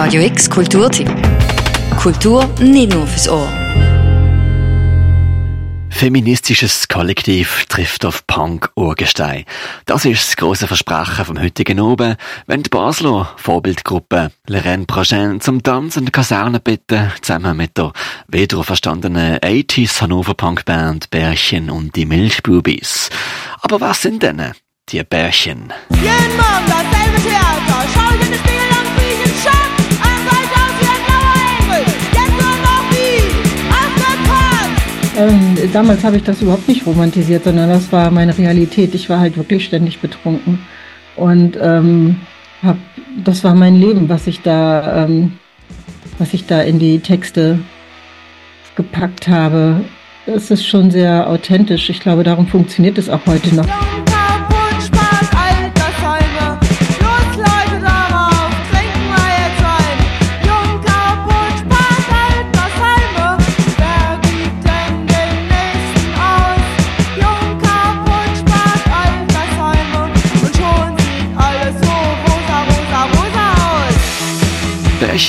Radio X Kulturtipp. Kultur nicht nur fürs Ohr. Feministisches Kollektiv trifft auf Punk-Urgestein. Das ist das große Versprechen vom heutigen Oben, wenn die Basler Vorbildgruppe Le Rennes Prochain zum Tanz in der Kaserne bitten, zusammen mit der wieder verstandenen 80s Hannover Punkband Bärchen und die Milchbubis. Aber was sind denn die Bärchen? Jeden Morgen dasselbe Theater, schau in den Spiegel Ähm, damals habe ich das überhaupt nicht romantisiert, sondern das war meine Realität. Ich war halt wirklich ständig betrunken. Und ähm, hab, das war mein Leben, was ich da, ähm, was ich da in die Texte gepackt habe. Das ist schon sehr authentisch. Ich glaube, darum funktioniert es auch heute noch.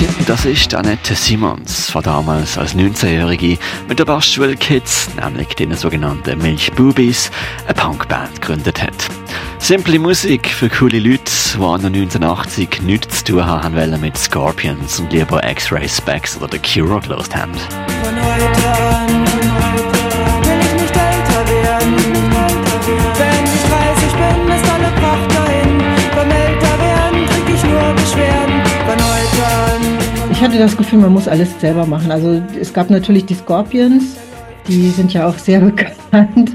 Bärchen, das ist Annette Simons, von damals als 19-Jährige mit der Bassschule Kids, nämlich den sogenannten Milchbubis, eine Punkband gegründet hat. Simple Musik für coole Leute, die an 1980 nichts zu tun haben wollen mit Scorpions und lieber X-Ray Specs oder The Cure gelost haben. Das Gefühl, man muss alles selber machen. Also es gab natürlich die Scorpions, die sind ja auch sehr bekannt.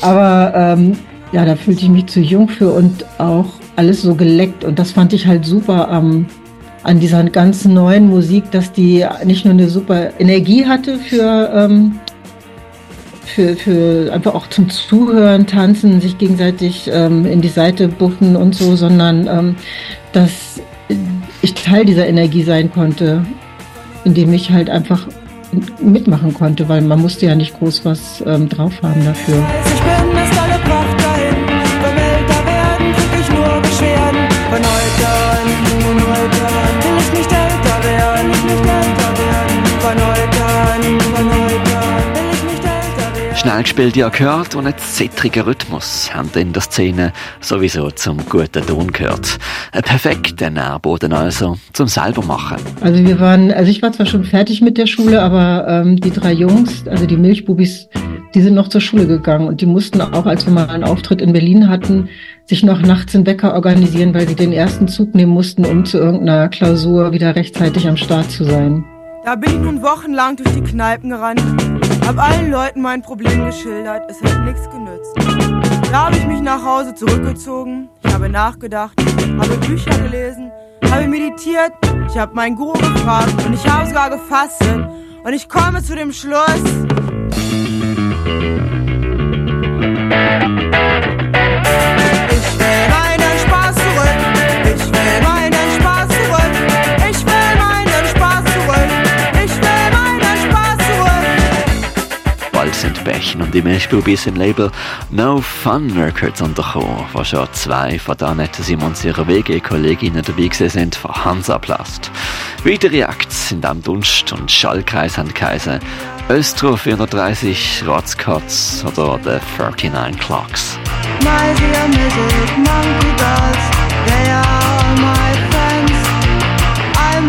Aber ähm, ja, da fühlte ich mich zu jung für und auch alles so geleckt. Und das fand ich halt super am an dieser ganz neuen Musik, dass die nicht nur eine super Energie hatte für, ähm, für, für einfach auch zum Zuhören, Tanzen, sich gegenseitig ähm, in die Seite buffen und so, sondern ähm, dass ich Teil dieser Energie sein konnte, indem ich halt einfach mitmachen konnte, weil man musste ja nicht groß was ähm, drauf haben dafür. Ich bin, ist alle Pracht älter werden. Schnell gespielt, ja gehört und ein zittriger Rhythmus haben in der Szene sowieso zum guten Ton gehört. Ein perfekter Nährboden also zum selber machen. Also wir waren, also ich war zwar schon fertig mit der Schule, aber ähm, die drei Jungs, also die Milchbubis, die sind noch zur Schule gegangen und die mussten auch, als wir mal einen Auftritt in Berlin hatten, sich noch nachts einen Wecker organisieren, weil sie den ersten Zug nehmen mussten, um zu irgendeiner Klausur wieder rechtzeitig am Start zu sein. Da bin ich nun wochenlang durch die Kneipen gerannt, hab allen Leuten mein Problem geschildert, es hat nichts genützt. Da habe ich mich nach Hause zurückgezogen, ich habe nachgedacht, habe Bücher gelesen, habe meditiert, ich habe meinen Guru gefragt und ich habe sogar gefastet. Und ich komme zu dem Schluss, sind und die Milchbubis im Label No Fun Records untergekommen, wo schon zwei von der Annette Simons ihrer WG-Kolleginnen dabei gewesen sind von Hansaplast. Weitere Acts in dem Dunst- und Schallkreis haben geheißen Östro 430, Rotzkotz oder The 39 Clocks. I'm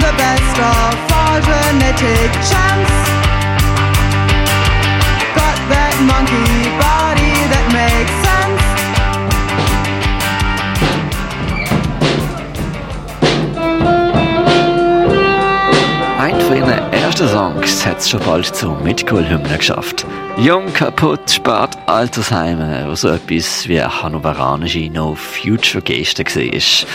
chance. Ein von ihren ersten Songs hat es schon bald zur Mitkohlhymne geschafft. Jung, kaputt, spart Altersheime, wo so etwas wie eine hannoveranische No-Future-Geste war.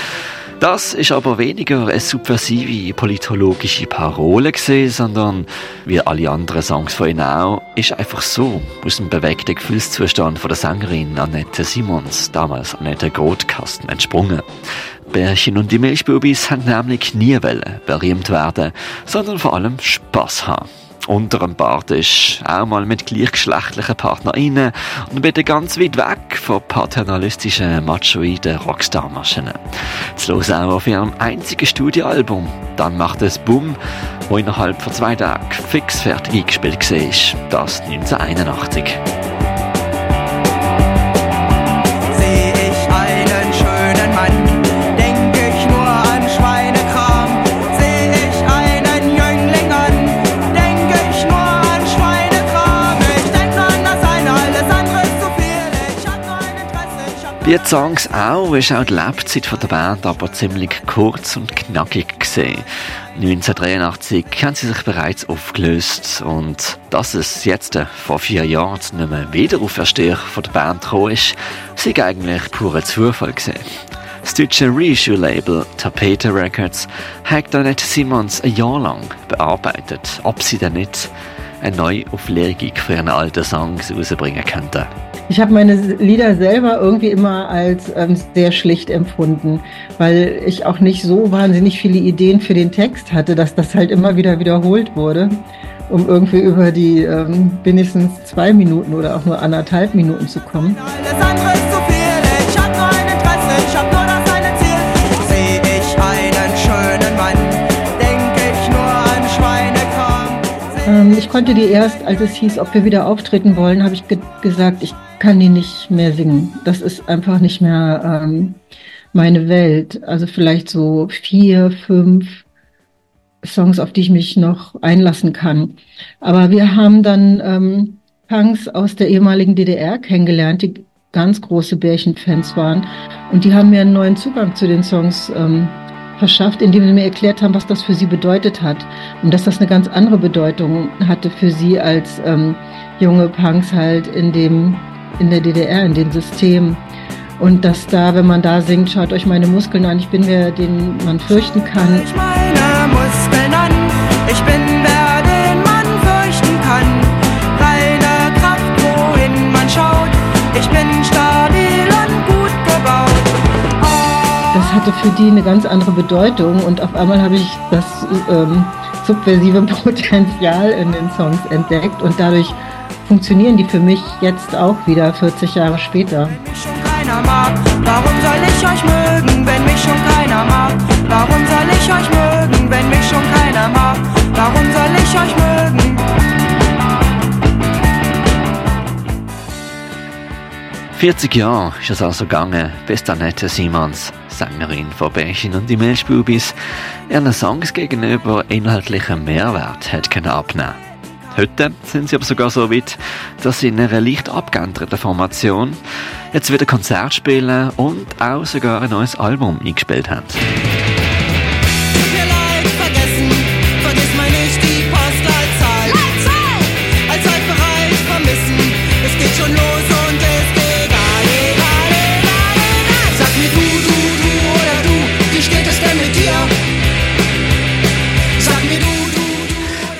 Das ist aber weniger eine subversive politologische Parole gewesen, sondern wie alle anderen Songs von ihnen auch, ist einfach so aus dem bewegten Gefühlszustand von der Sängerin Annette Simons, damals Annette Grotkasten, entsprungen. Bärchen und die Milchbubis haben nämlich nie wollen berühmt werden, sondern vor allem Spaß haben. Unter dem Bartisch, auch mal mit gleichgeschlechtlichen PartnerInnen und bitte ganz weit weg von paternalistischen, machoiden Rockstar-Maschinen. Zu hören auch auf ihrem einzigen Studioalbum. Dann macht es Boom, wo innerhalb von zwei Tagen fix fertig eingespielt war. Das 1981. die Songs auch, ist auch die Lebzeit der Band aber ziemlich kurz und knackig gesehen. 1983 haben sie sich bereits aufgelöst und dass es jetzt vor vier Jahren zu einem Wiederauferstehen von der Band gekommen ist, sei eigentlich purer Zufall gesehen. Das deutsche Reissue-Label Tapete Records hat Annette Simons ein Jahr lang bearbeitet, ob sie denn nicht eine Neuauflegung für ihren alten Songs rausbringen könnte. Ich habe meine Lieder selber irgendwie immer als ähm, sehr schlicht empfunden, weil ich auch nicht so wahnsinnig viele Ideen für den Text hatte, dass das halt immer wieder wiederholt wurde, um irgendwie über die ähm, wenigstens zwei Minuten oder auch nur anderthalb Minuten zu kommen. Alles andere konnte die erst, als es hieß, ob wir wieder auftreten wollen, habe ich ge gesagt, ich kann die nicht mehr singen. Das ist einfach nicht mehr ähm, meine Welt. Also vielleicht so vier, fünf Songs, auf die ich mich noch einlassen kann. Aber wir haben dann ähm, Punks aus der ehemaligen DDR kennengelernt, die ganz große Bärchenfans waren. Und die haben mir einen neuen Zugang zu den Songs ähm, verschafft, indem sie mir erklärt haben, was das für sie bedeutet hat. Und dass das eine ganz andere Bedeutung hatte für sie als ähm, junge Punks halt in dem in der DDR, in dem System. Und dass da, wenn man da singt, schaut euch meine Muskeln an, ich bin wer, den man fürchten kann. Ich meine Muskeln an, ich bin wer, hatte für die eine ganz andere Bedeutung und auf einmal habe ich das ähm, subversive Potenzial in den Songs entdeckt und dadurch funktionieren die für mich jetzt auch wieder 40 Jahre später. Warum soll ich euch mögen, wenn mich schon keiner mag? Warum soll ich euch mögen, wenn mich schon keiner mag? Warum soll ich euch mögen? Vierzig Jahre ist es also gegangen, bis Annette Simons, Sängerin von Bächen und die Milchbubis, ihren Songs gegenüber inhaltlichen Mehrwert hat abnehmen Heute sind sie aber sogar so weit, dass sie in einer leicht abgeänderten Formation jetzt wieder Konzert spielen und auch sogar ein neues Album eingespielt haben.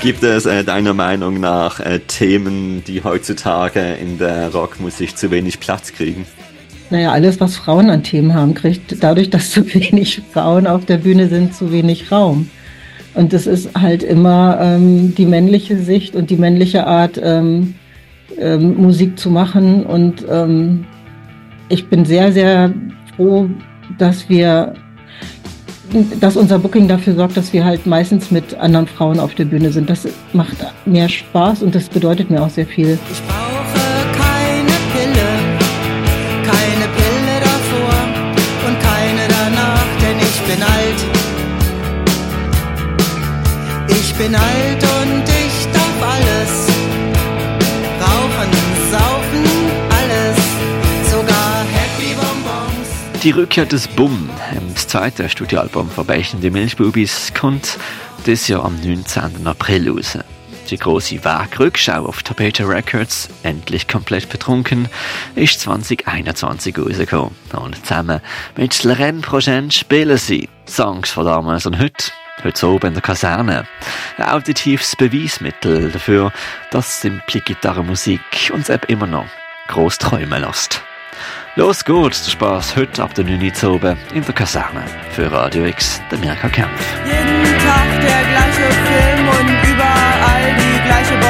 Gibt es äh, deiner Meinung nach äh, Themen, die heutzutage in der Rockmusik zu wenig Platz kriegen? Naja, alles, was Frauen an Themen haben, kriegt dadurch, dass zu wenig Frauen auf der Bühne sind, zu wenig Raum. Und das ist halt immer ähm, die männliche Sicht und die männliche Art, ähm, ähm, Musik zu machen. Und ähm, ich bin sehr, sehr froh, dass wir dass unser Booking dafür sorgt, dass wir halt meistens mit anderen Frauen auf der Bühne sind. Das macht mehr Spaß und das bedeutet mir auch sehr viel. Ich Die Rückkehr des Bumm das zweite Studioalbum von Beichen die Milchbubis kommt dieses Jahr am 19. April raus. Die große Wegrückschau auf Tapete Records, endlich komplett betrunken, ist 2021 rausgekommen. Und zusammen mit Lorraine Prochain spielen sie Songs von damals und heute, heute oben in der Kaserne. Ein auditives Beweismittel dafür, dass Simple Gitarrenmusik uns eben immer noch groß träumen lässt. Los geht's, der Spaß heute ab der 9 Uhr oben in der Kaserne. Für Radio X, der Mirka Kempf. Jeden Tag der gleiche Film und überall die gleiche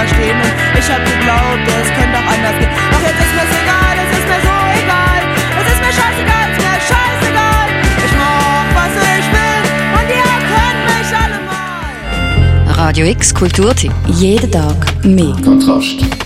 da stehen und ich hab geglaubt, es könnte auch anders gehen. Doch jetzt ist mir's egal, es ist mir so egal. Es ist mir scheißegal, es ist mir scheißegal. Ich mach, was ich will und ihr könnt mich alle mal. Radio X Kulturtipp. Jeden Tag mehr. Kontrast.